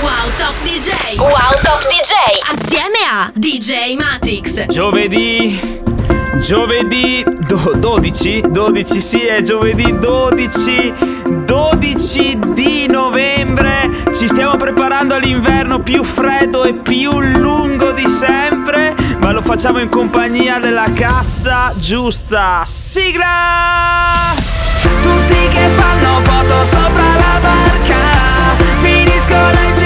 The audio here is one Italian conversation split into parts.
Wow Top DJ Wow Top DJ Assieme a DJ Matrix. Giovedì Giovedì do, 12 12 sì è giovedì 12 12 di novembre. Ci stiamo preparando all'inverno più freddo e più lungo di sempre Ma lo facciamo in compagnia della cassa giusta Sigla! Tutti che fanno foto sopra la barca Finiscono in giga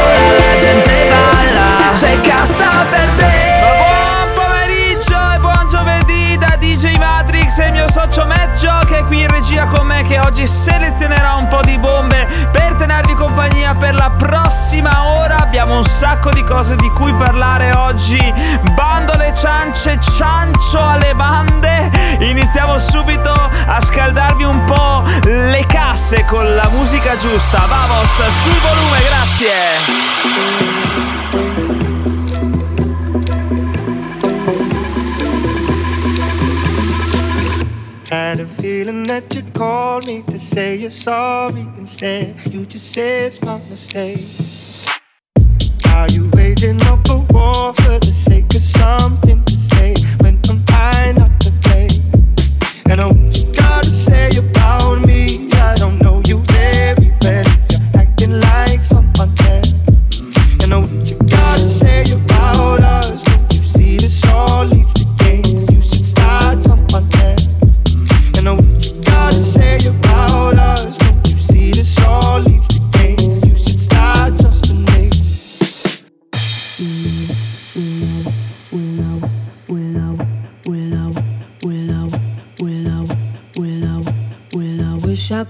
socio Meggio che è qui in regia con me che oggi selezionerà un po' di bombe per tenervi compagnia per la prossima ora. Abbiamo un sacco di cose di cui parlare oggi. Bandole, ciance, ciancio alle bande. Iniziamo subito a scaldarvi un po' le casse con la musica giusta. Vamos, sul volume, grazie. Had a feeling that you'd call me to say you're sorry instead. You just said it's my mistake. Are you waging up a war for the sake of something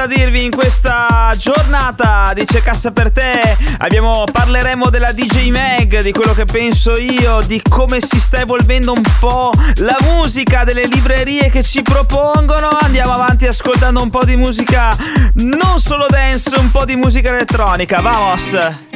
da dirvi in questa giornata di C'è Cassa per te. Abbiamo, parleremo della DJ Mag, di quello che penso io, di come si sta evolvendo un po' la musica delle librerie che ci propongono. Andiamo avanti ascoltando un po' di musica, non solo dance, un po' di musica elettronica. Vamos!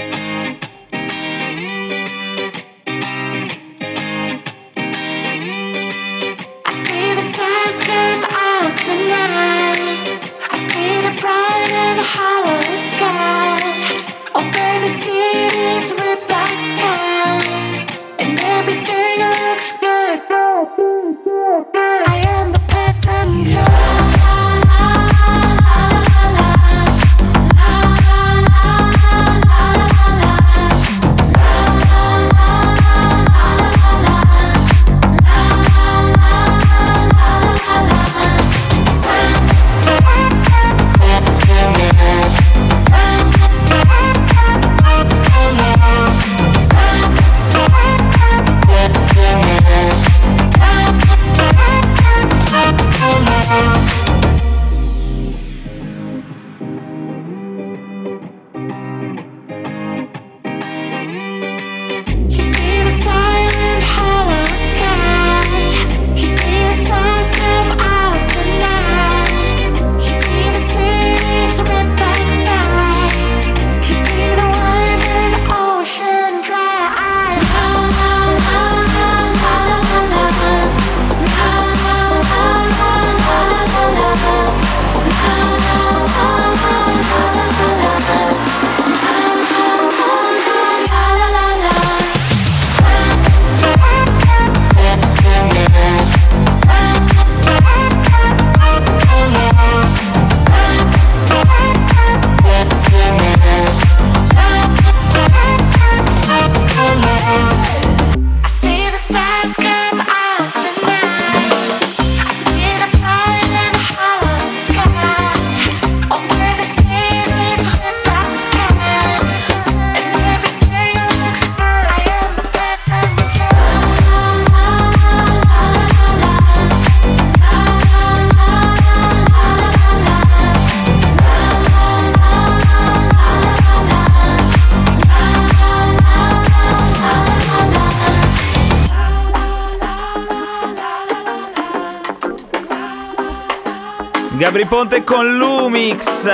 Gabri Ponte con Lumix.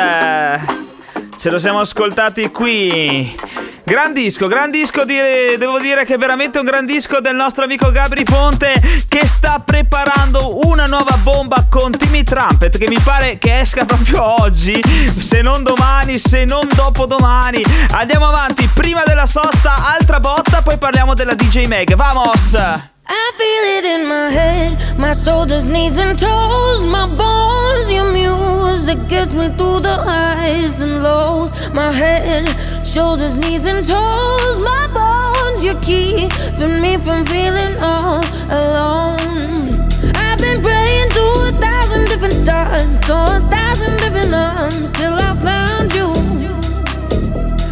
Ce lo siamo ascoltati qui. Gran disco, gran disco, di, devo dire che è veramente un gran disco del nostro amico Gabri Ponte che sta preparando una nuova bomba con Timmy Trumpet che mi pare che esca proprio oggi, se non domani, se non dopodomani. Andiamo avanti, prima della sosta, altra botta, poi parliamo della DJ Meg. Vamos! I feel it in my head, my shoulders, knees, and toes, my bones. Your music gets me through the highs and lows. My head, shoulders, knees, and toes, my bones. You're keeping me from feeling all alone. I've been praying to a thousand different stars, to a thousand different arms, till I found you.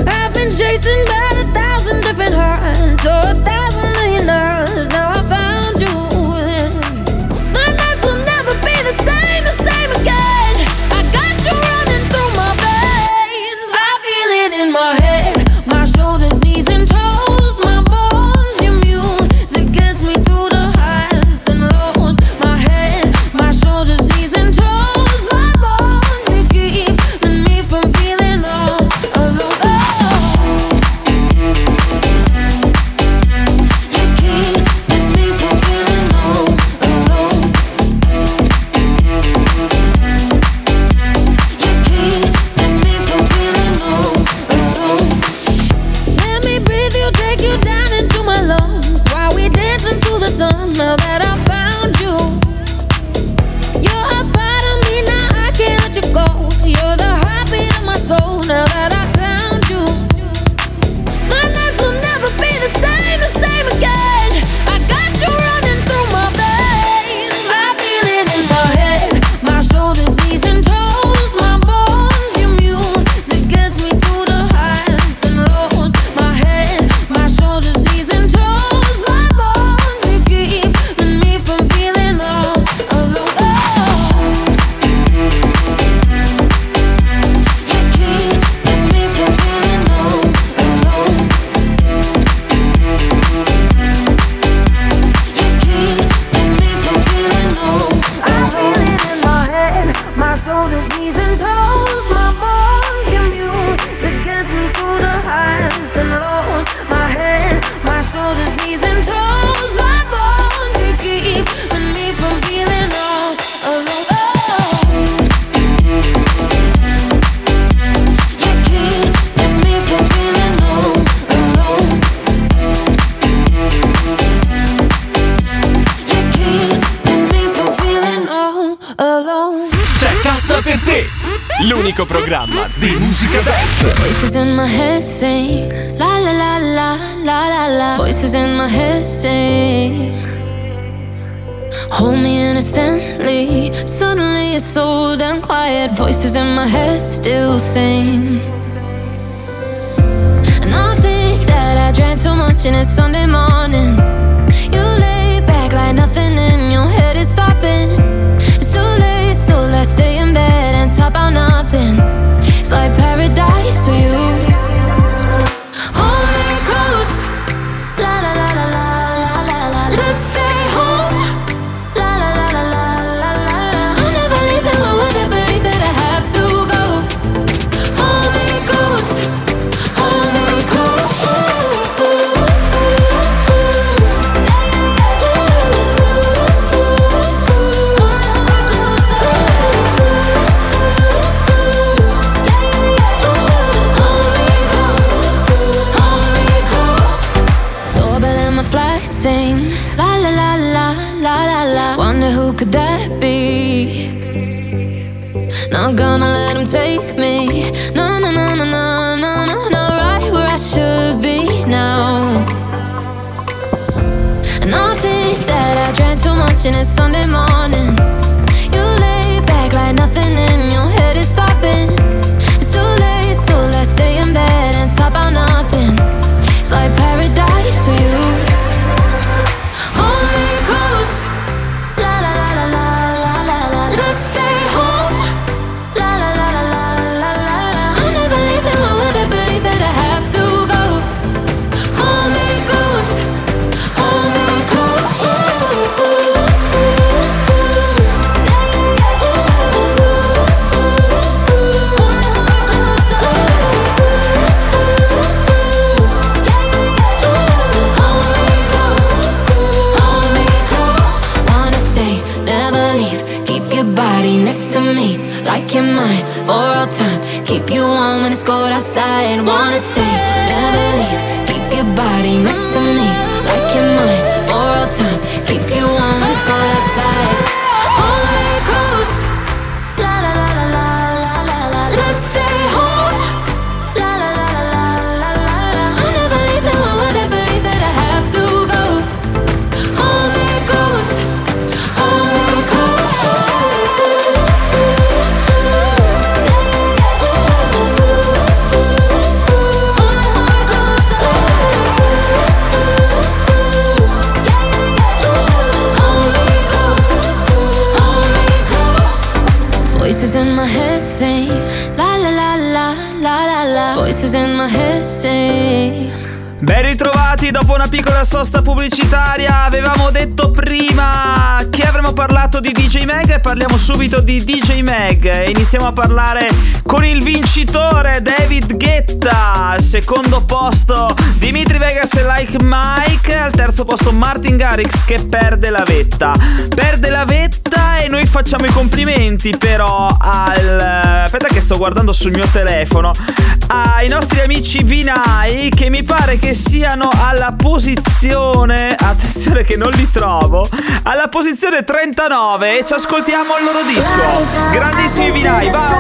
I've been chasing by a thousand different hearts, to a thousand. phone up still sing. And I think that I drank too much and it's Sunday di DJ Mag. E iniziamo a parlare con il vincitore David Guetta, al secondo posto. Dimitri Vegas e Like Mike, al terzo posto Martin Garrix che perde la vetta. Perde la facciamo i complimenti però al... Aspetta che sto guardando sul mio telefono. Ai nostri amici vinai che mi pare che siano alla posizione... Attenzione che non li trovo. Alla posizione 39 e ci ascoltiamo il loro disco. Grandissimi vinai, vamos!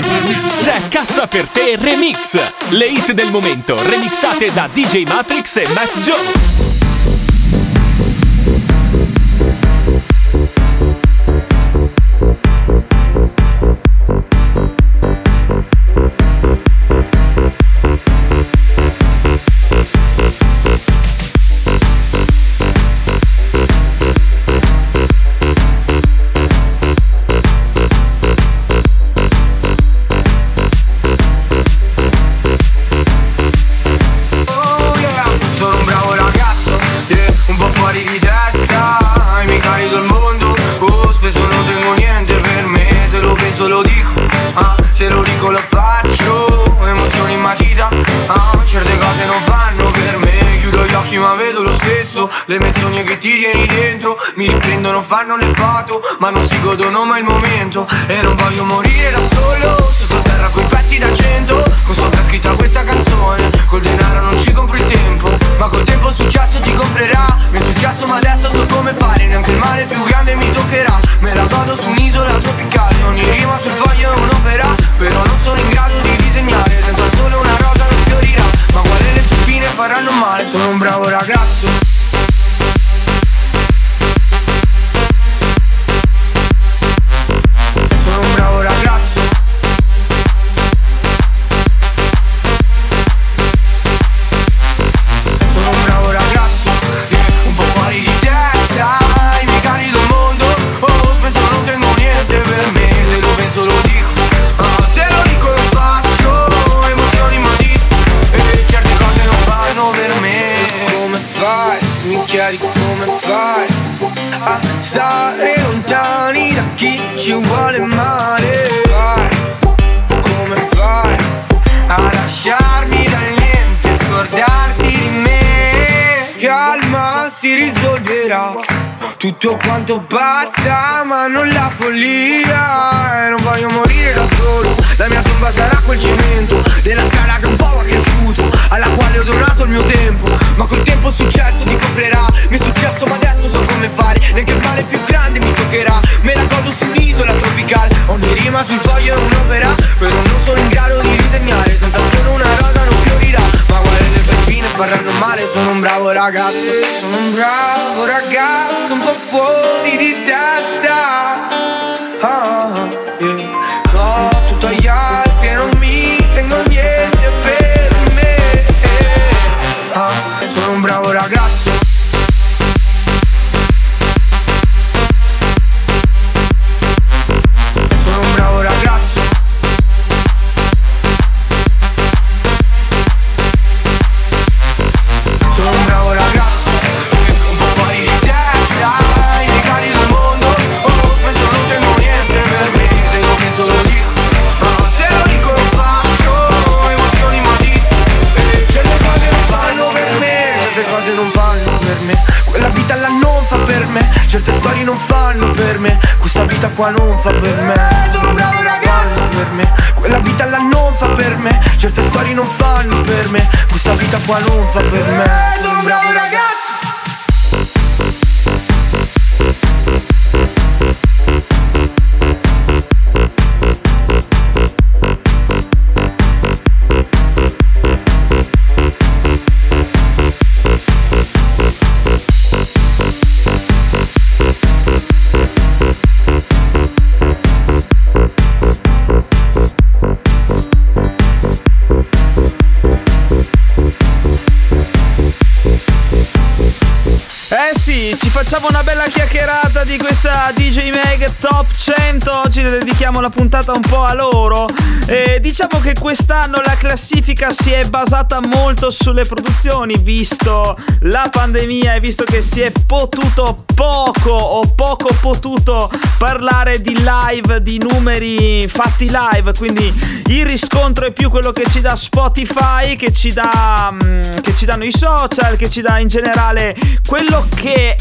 C'è Cassa per te Remix, le hit del momento remixate da DJ Matrix e Matt Joe. Momento E un bravo fa per me. Sono un bravo ragazzo per me. Quella vita là non fa per me. Certe storie non fanno per me. Questa vita qua non fa per me. Dedichiamo la puntata un po' a loro. E diciamo che quest'anno la classifica si è basata molto sulle produzioni, visto la pandemia e visto che si è potuto poco o poco potuto parlare di live, di numeri fatti live. Quindi il riscontro è più quello che ci dà Spotify, che ci dà mm, che ci danno i social, che ci dà in generale quello che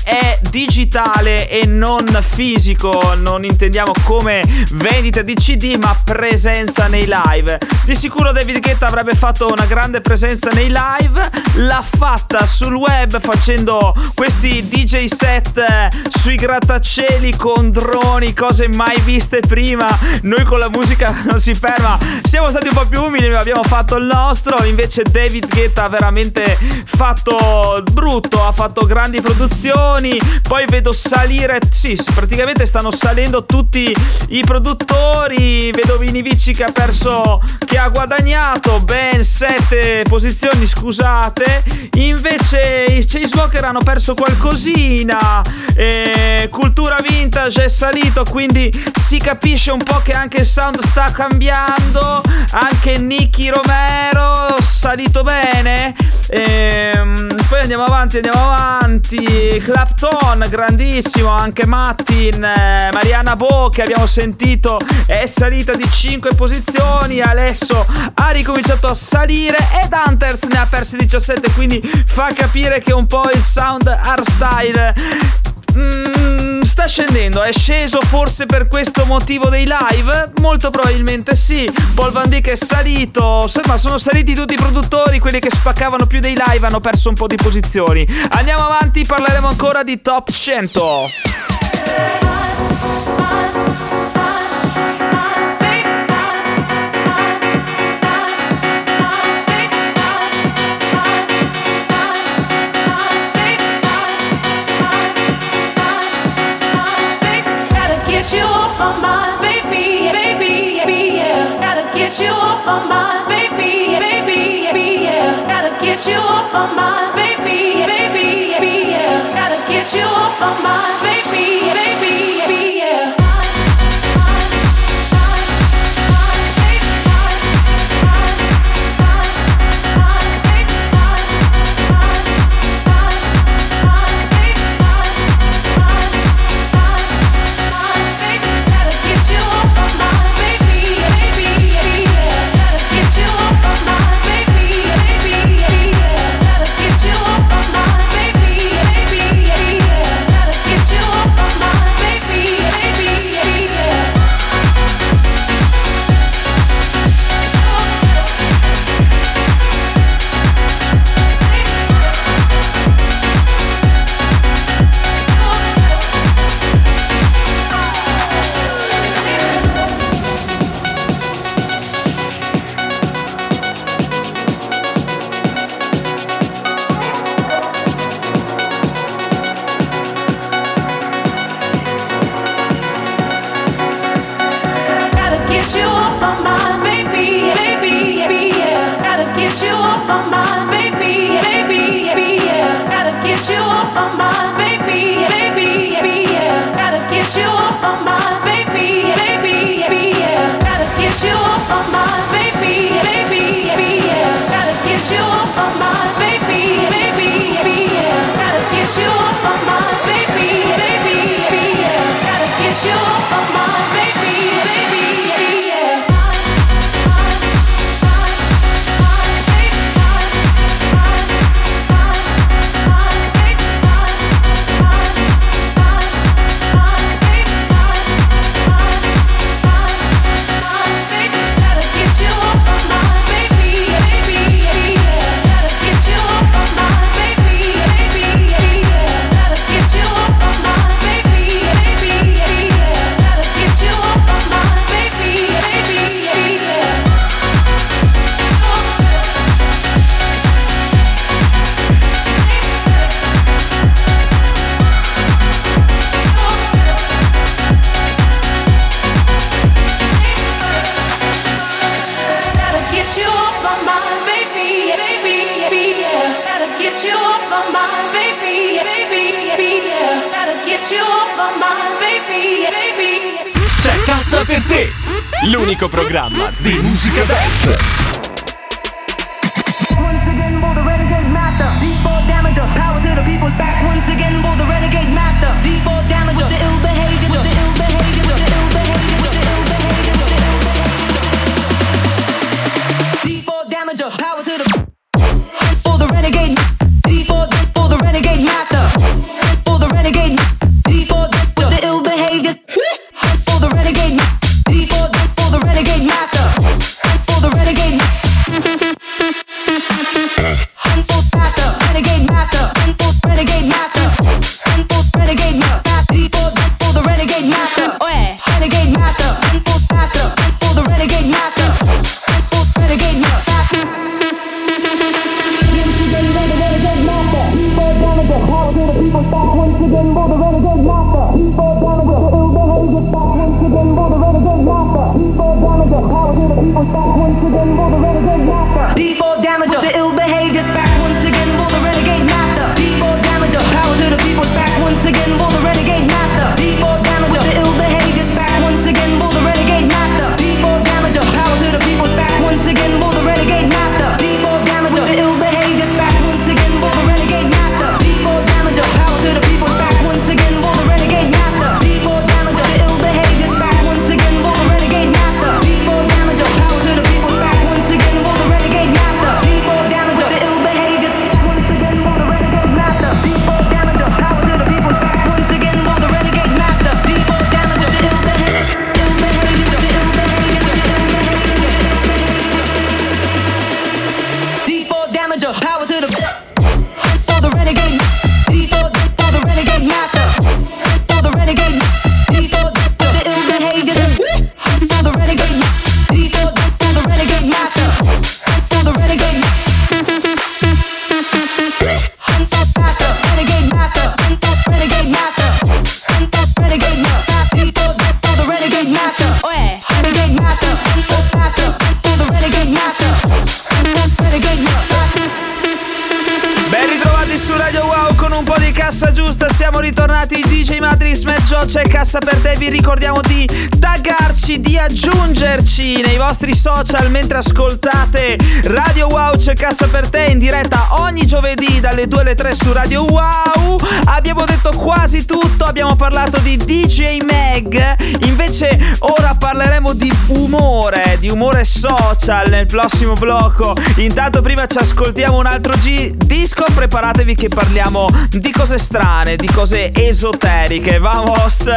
digitale e non fisico. Non intendiamo come vendita di CD, ma presenza nei live. Di sicuro David Guetta avrebbe fatto una grande presenza nei live, l'ha fatta sul web facendo questi DJ set eh, sui grattacieli con droni, cose mai viste prima. Noi con la musica non si ferma. Siamo stati un po' più umili, ma abbiamo fatto il nostro. Invece David Guetta ha veramente fatto brutto, ha fatto grandi produzioni. Poi vedo salire, sì, praticamente stanno salendo tutti i produttori. Vedo Vini Vici che ha perso, che ha guadagnato ben 7 posizioni, scusate. Invece i Chainsmoker hanno perso qualcosina. E Cultura Vintage è salito, quindi si capisce un po' che anche il sound sta cambiando. Anche Nicky Romero salito bene. Ehm, poi andiamo avanti, andiamo avanti. Clapton, grandissimo, anche Martin, eh, Mariana Bo che abbiamo sentito è salita di 5 posizioni. Adesso ha ricominciato a salire e Hunters ne ha persi 17, quindi fa capire che un po' il sound hardstyle Mm, sta scendendo, è sceso forse per questo motivo dei live? Molto probabilmente sì. Paul Van Dyke è salito, insomma sono saliti tutti i produttori, quelli che spaccavano più dei live hanno perso un po' di posizioni. Andiamo avanti, parleremo ancora di top 100. yeah gotta get you off my mind, baby, baby, baby. ボンバー unico programma di musica dance. Social mentre ascoltate Radio Wow c'è cassa per te in diretta ogni giovedì dalle 2 alle 3 su Radio Wow. Abbiamo detto quasi tutto abbiamo parlato di DJ Meg invece ora parleremo di umore di umore social nel prossimo blocco. Intanto prima ci ascoltiamo un altro G disco preparatevi che parliamo di cose strane di cose esoteriche. Vamos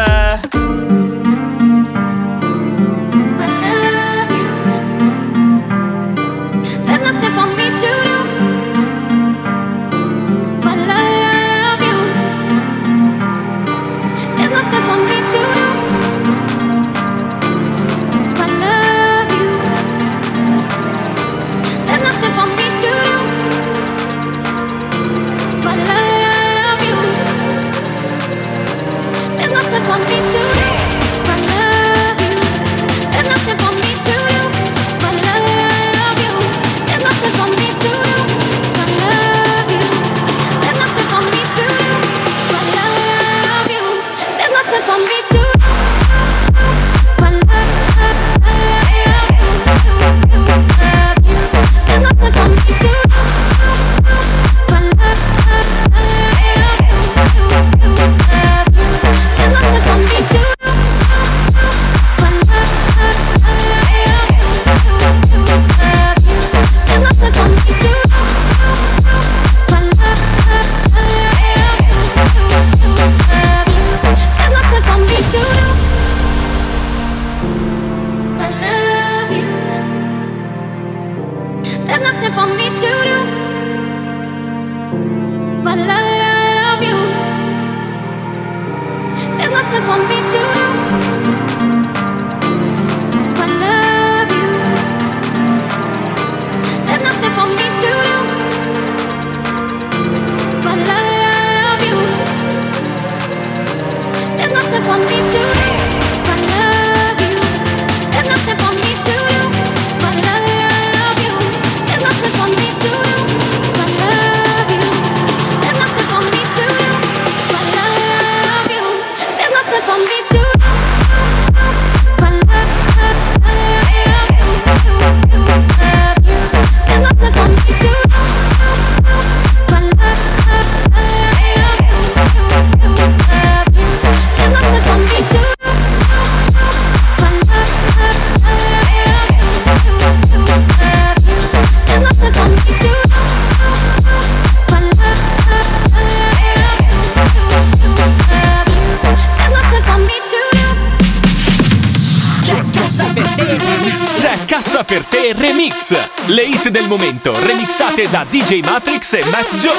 Te Remix. Le hit del momento remixate da DJ Matrix e Matt Joe.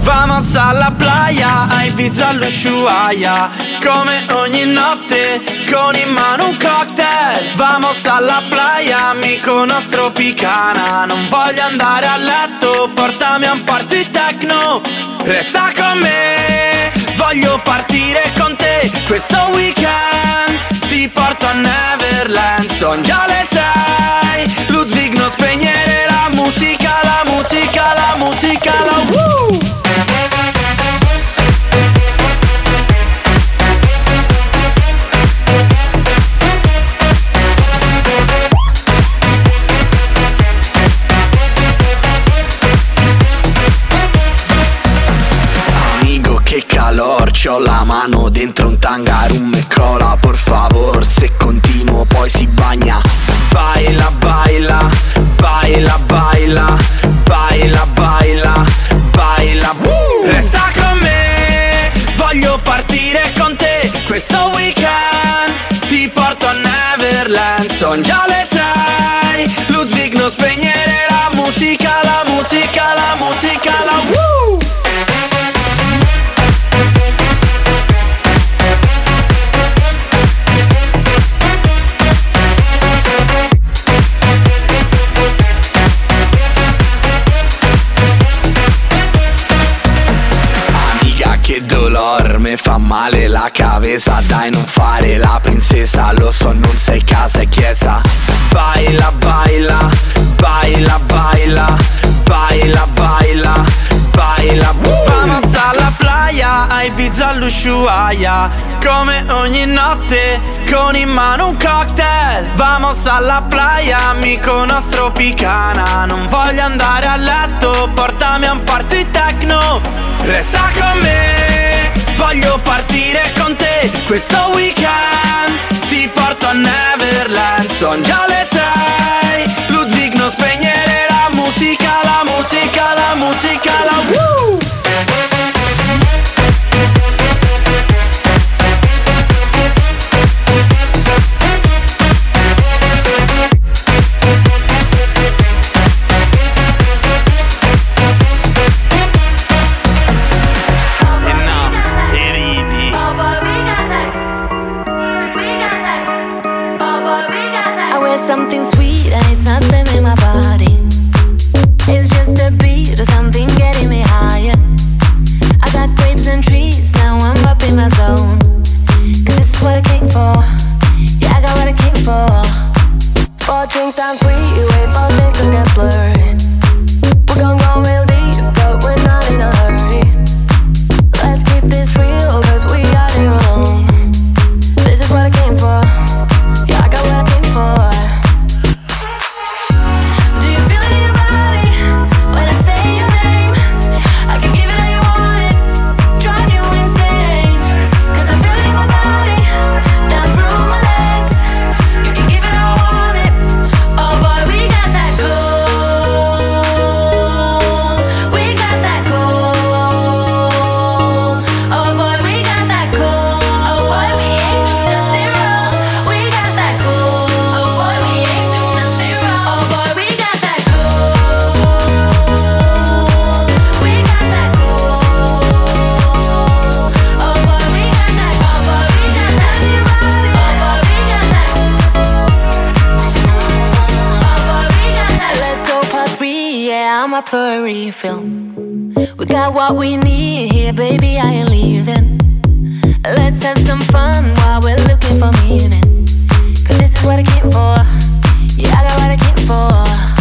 Vamos alla playa, a Ibiza all'Ushuaia Come ogni notte, con in mano un cocktail. Vamos alla playa, amico nostro picana. Non voglio andare a letto, portami a un party techno. Resta con me, voglio partire con te Questo weekend ti porto a Neverland Son già le sei, Ludwig non spegnere la musica, la musica, la musica, la woo! Che calor, c'ho la mano dentro un tangarum me cola por favor Se continuo poi si bagna Baila, baila, baila, baila Baila, baila, baila Woo! Resta con me, voglio partire con te Questo weekend ti porto a Neverland Son già le sei, Ludwig non spegnere la musica La musica, la musica, la woo! fa male la cabeza Dai non fare la princesa Lo so non sei casa e chiesa. Baila, baila, baila, baila Baila, baila, baila. Vamos alla playa, a Ibiza all'Ushuaia. Come ogni notte, con in mano un cocktail. Vamos alla playa, amico nostro picana. Non voglio andare a letto, portami a un party techno. Resta con me. Voglio partire con te questo weekend Ti porto a Neverland, son già le sei Ludwig non spegnere la musica, la musica, la musica, la woo! I'm up for a refill. We got what we need here, baby. I ain't leaving. Let's have some fun while we're looking for meaning. Cause this is what I came for. Yeah, I got what I came for.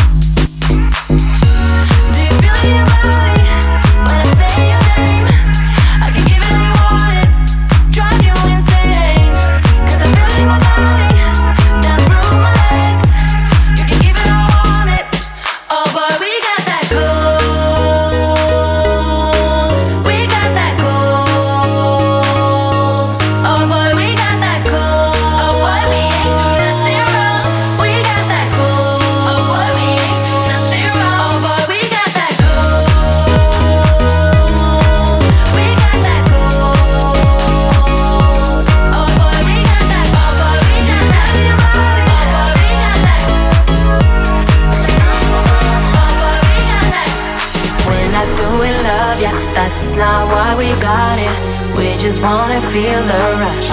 feel the rush.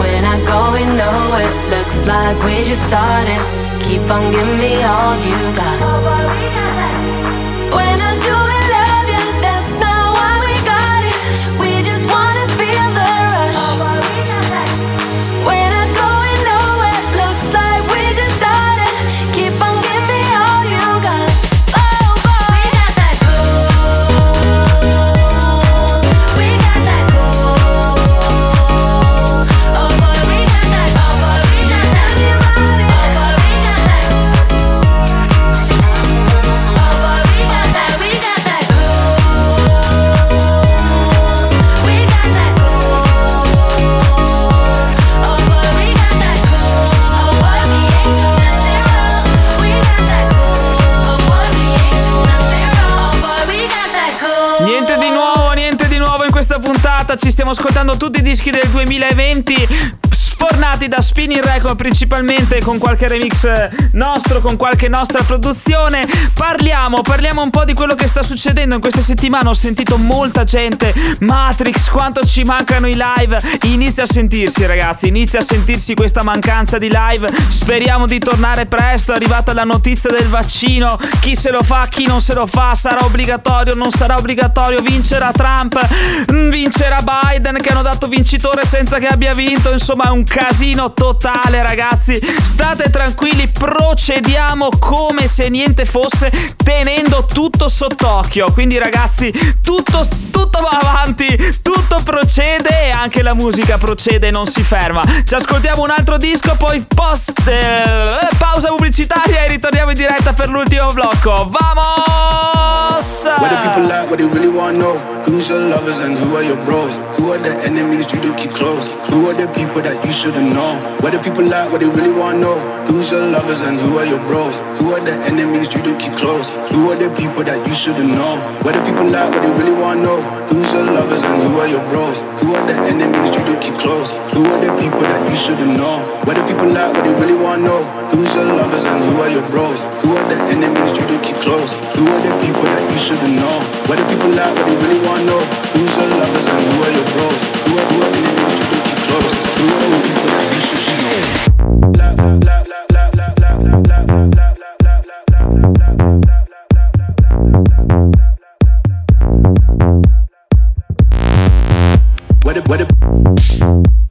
When I go, we know it looks like we just started. Keep on giving me all you got. dischi del 2020 principalmente con qualche remix eh, nostro, con qualche nostra produzione. Parliamo, parliamo un po' di quello che sta succedendo in questa settimana. Ho sentito molta gente. Matrix, quanto ci mancano i live. Inizia a sentirsi, ragazzi, inizia a sentirsi questa mancanza di live. Speriamo di tornare presto. È arrivata la notizia del vaccino. Chi se lo fa, chi non se lo fa, sarà obbligatorio, non sarà obbligatorio. Vincerà Trump, mm, vincerà Biden che hanno dato vincitore senza che abbia vinto. Insomma, è un casino totale ragazzi. State tranquilli, procediamo come se niente fosse, tenendo tutto sott'occhio. Quindi, ragazzi, tutto, tutto va avanti, tutto procede e anche la musica procede, non si ferma. Ci ascoltiamo un altro disco, poi post eh, pausa pubblicitaria e ritorniamo in diretta per l'ultimo blocco. Vamos! Who are the people that you shouldn't know? What do people like? What they really want to know? Who's your lovers and who are your bros? Who are the enemies you do keep close? Who are the people that you shouldn't know? What do people like? What they really want to know? Who's your lovers and who are your bros? Who are the enemies you don't keep close? Who are the people that you shouldn't know? What do people like? What they really want to know? Who's your lovers and who are your bros? Who are the enemies you don't keep close? Who are the people that you shouldn't know? What do people like? What they really want to know? Who's your lovers and who are your bros? Who are, the enemies you don't keep close? Who are What a, what a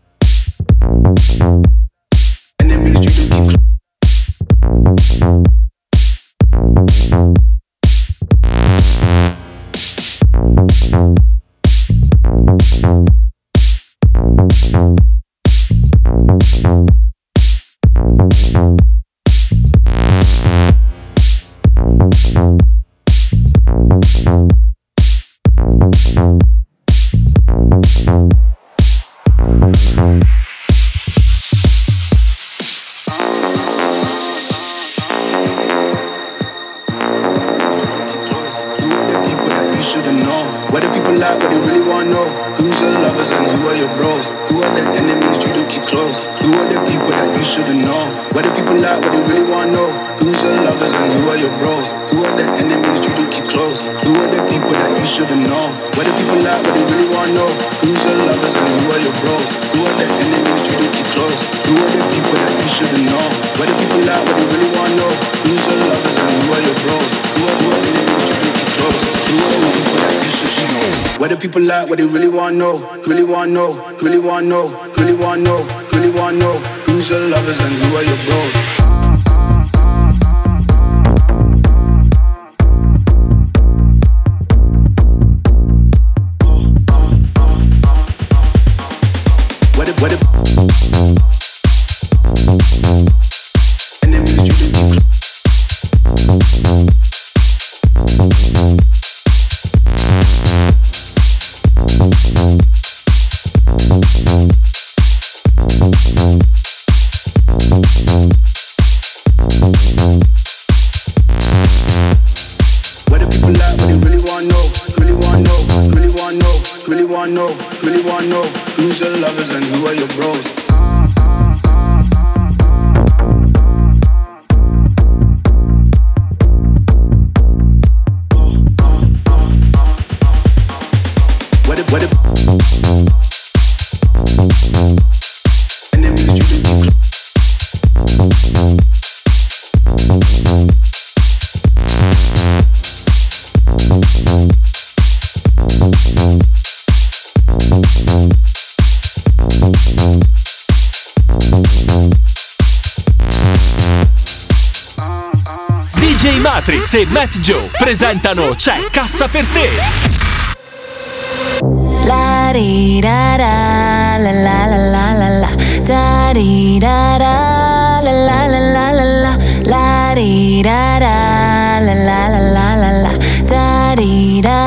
What do people like? What they really want to know? Who's your lovers and who are your bros? Who are the enemies you do keep close? Who are the people that you shouldn't know? What do people like? What they really want to know? Who's your lovers and who are your bros? Who are the enemies you do keep close? Who are the people that you shouldn't know? What do people like? What they really want to know? Who's your lovers and who are your bros? Who are, the enemies you do keep close? Who are the people that you should know? What do people like? What they really want to know? Really want to? Really want to? Really want to? Really want to know? Your lovers and who are your bros? Matrix e Matt Joe presentano C'è cassa per te. La di da da la la la la la la da di da da la la la la la la la di da da la la la la la la da da da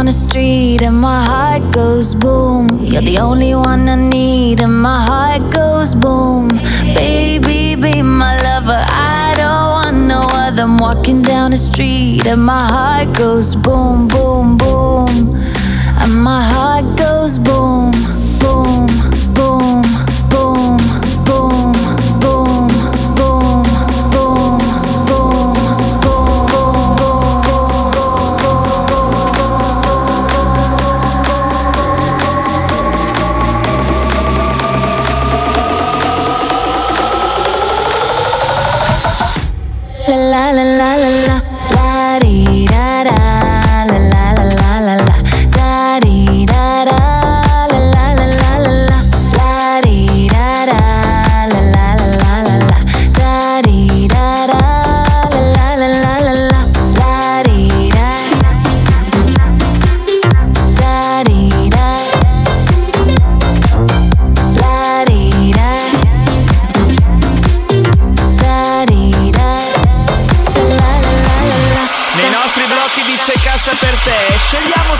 down the street and my heart goes boom. You're the only one I need, and my heart goes boom. Baby, be my lover. I don't want no other. I'm walking down the street, and my heart goes boom, boom, boom. And my heart goes boom, boom, boom,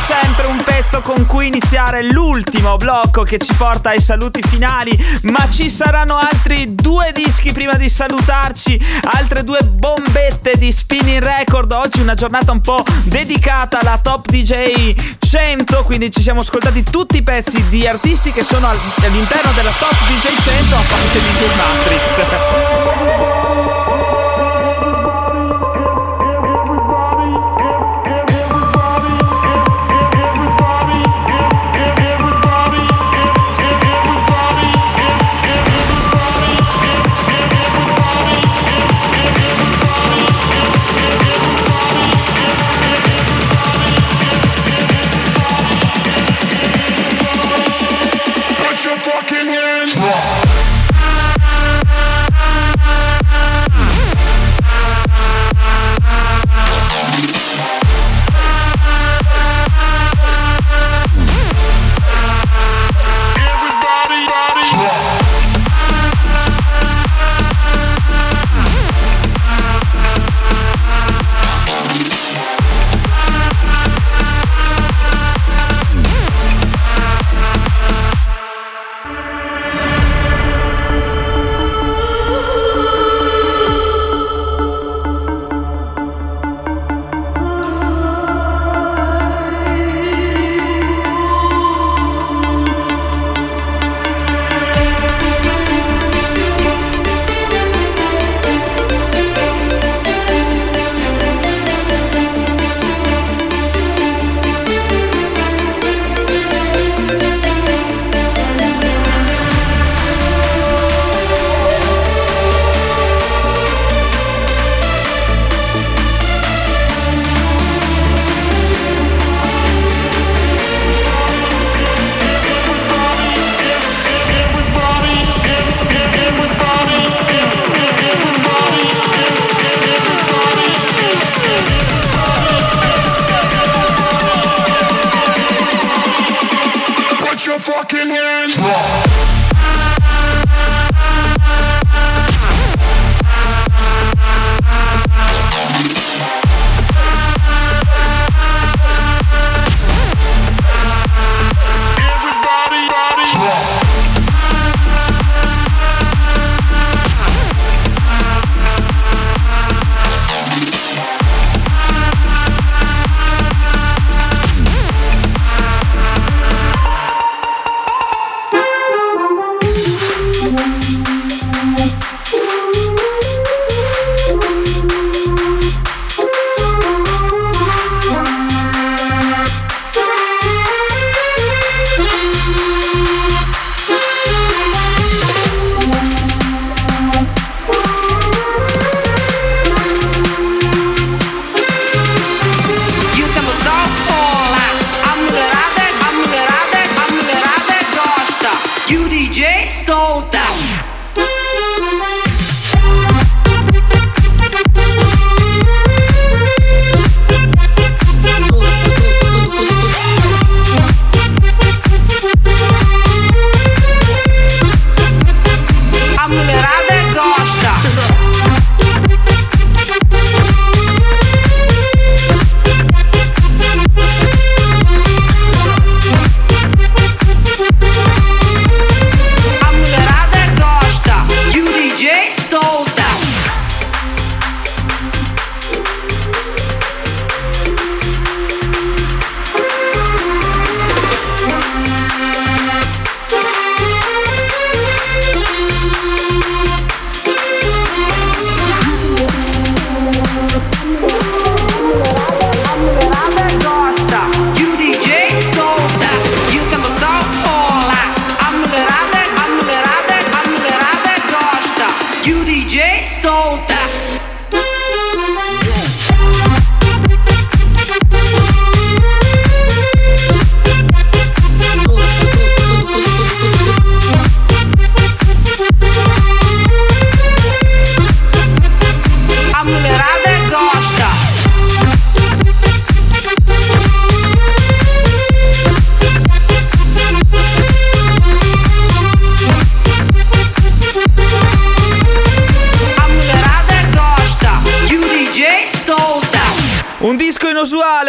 sempre un pezzo con cui iniziare l'ultimo blocco che ci porta ai saluti finali, ma ci saranno altri due dischi prima di salutarci, altre due bombette di spinning record. Oggi una giornata un po' dedicata alla Top DJ 100, quindi ci siamo ascoltati tutti i pezzi di artisti che sono al- all'interno della Top DJ 100 a parte DJ Matrix.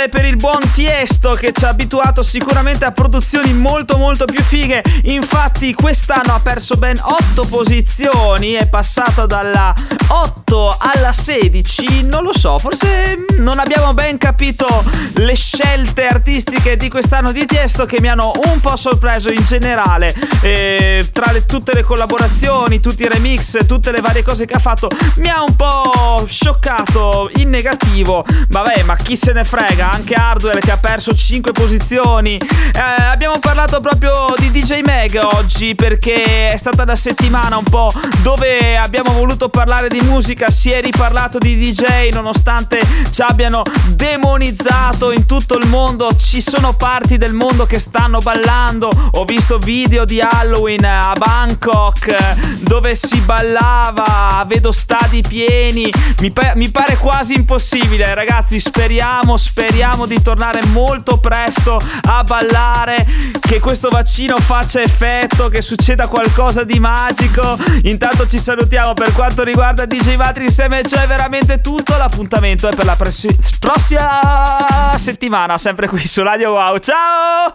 Per il buon Tiesto che ci ha abituato sicuramente a produzioni molto molto più fighe. Infatti quest'anno ha perso ben 8 posizioni, è passato dalla 8 alla 16. Non lo so, forse non abbiamo ben capito le scelte artistiche di quest'anno di Tiesto che mi hanno un po' sorpreso in generale. E tra le, tutte le collaborazioni, tutti i remix, tutte le varie cose che ha fatto, mi ha un po' scioccato in negativo. Vabbè, ma chi se ne frega? Anche Hardware che ha perso 5 posizioni. Eh, abbiamo parlato proprio di DJ Meg oggi perché è stata la settimana un po' dove abbiamo voluto parlare di musica, si è riparlato di DJ nonostante ci abbiano demonizzato in tutto il mondo. Ci sono parti del mondo che stanno ballando. Ho visto video di Halloween a Bangkok dove si ballava, vedo stadi pieni. Mi, pa- mi pare quasi impossibile, ragazzi. Speriamo, speriamo di tornare molto presto a ballare. Che questo vaccino faccia effetto, che succeda qualcosa di magico. Intanto ci salutiamo per quanto riguarda DJ Vatri. Insieme c'è veramente tutto. L'appuntamento è per la pressi- prossima settimana, sempre qui su Radio Wow. Ciao!